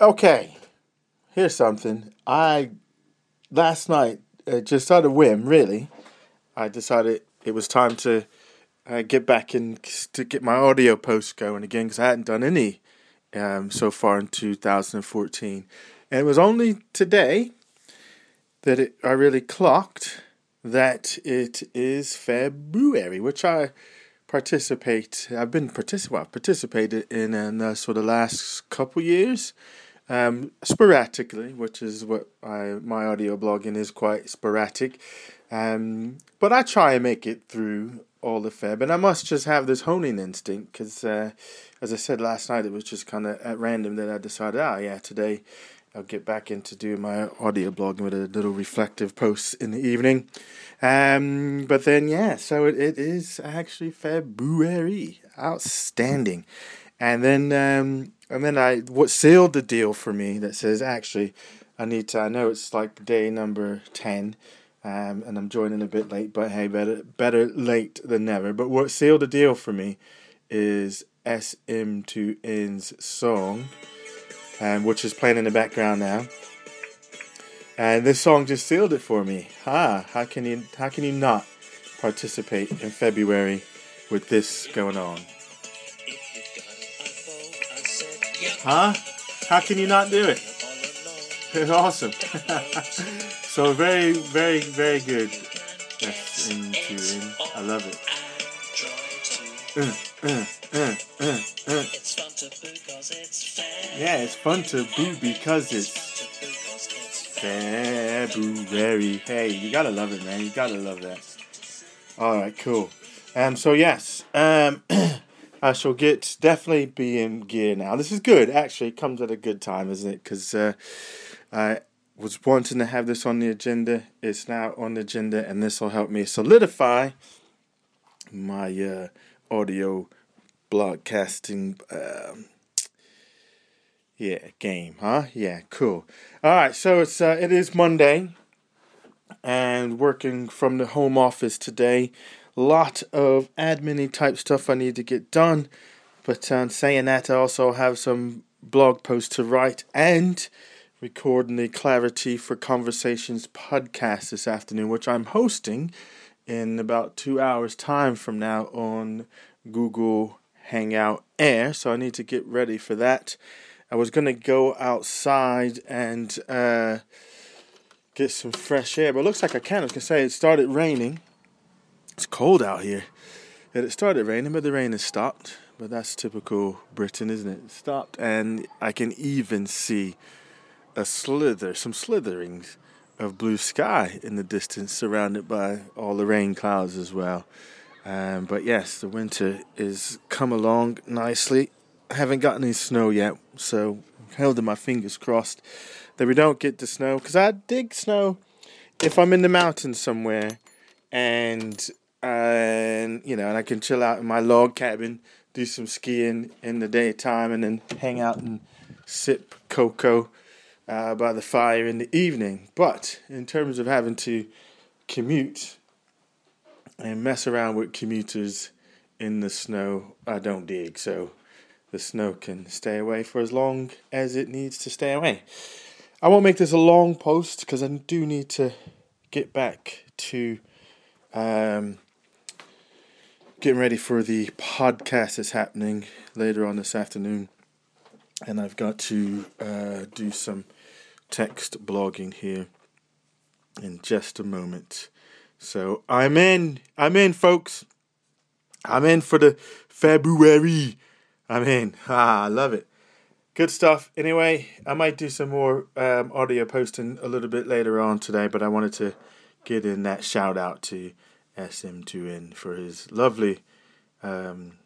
Okay, here's something. I last night uh, just out of whim, really, I decided it was time to uh, get back and to get my audio posts going again because I hadn't done any um, so far in 2014, and it was only today that it, I really clocked that it is FebruAudio, which I participate. I've been particip- well, participated in in uh, sort of last couple years um, sporadically, which is what I, my audio blogging is quite sporadic. Um, but I try and make it through all the Feb, and I must just have this honing instinct because, uh, as I said last night, it was just kind of at random that I decided, oh yeah, today I'll get back into doing my audio blogging with a little reflective post in the evening. Um, but then yeah, so it, it is actually FebruAudio, outstanding, and then um, and then I what sealed the deal for me that says actually I need to I know it's like day number ten. Um, and I'm joining a bit late, but hey, better better late than never. But what sealed the deal for me is SM2N's song, um, which is playing in the background now. And this song just sealed it for me. Ha! How can you how can you not participate in FebruAudio with this going on? Huh? How can you not do it? It's awesome. so very, very, very good. In. I love it. Yeah, it's fun to boo because it's FebruAudio. Hey, you gotta love it, man. You gotta love that. All right, cool. Um, so yes, um. I shall get definitely be in gear now. This is good, actually. It comes at a good time, isn't it? Because uh, I was wanting to have this on the agenda. It's now on the agenda, and this will help me solidify my uh, audio broadcasting. Uh, yeah, game, huh? Yeah, cool. All right, so it's uh, it is Monday, and working from the home office today lot of admin type stuff I need to get done. But um, saying that, I also have some blog posts to write and recording the Clarity for Conversations podcast this afternoon, which I'm hosting in about two hours' time from now on Google Hangout Air. So I need to get ready for that. I was going to go outside and uh, get some fresh air, but it looks like I can. I was going to say it started raining cold out here. And it started raining, but the rain has stopped. But that's typical Britain, isn't it? it stopped, and I can even see a slither, some slitherings of blue sky in the distance, surrounded by all the rain clouds as well. Um, but yes, the winter is come along nicely. I haven't gotten any snow yet, so held my fingers crossed that we don't get the snow. Because I dig snow if I'm in the mountains somewhere and and you know, and I can chill out in my log cabin, do some skiing in the daytime, and then hang out and sip cocoa uh, by the fire in the evening. But in terms of having to commute and mess around with commuters in the snow, I don't dig. So the snow can stay away for as long as it needs to stay away. I won't make this a long post because I do need to get back to um, getting ready for the podcast that's happening later on this afternoon, and I've got to uh, do some text blogging here in just a moment. So I'm in. I'm in, folks. I'm in for the FebruAudio. I'm in. Ah, I love it. Good stuff. Anyway, I might do some more um, audio posting a little bit later on today, but I wanted to get in that shout out to SM2N for his lovely um,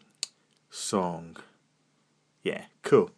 song. Yeah, cool.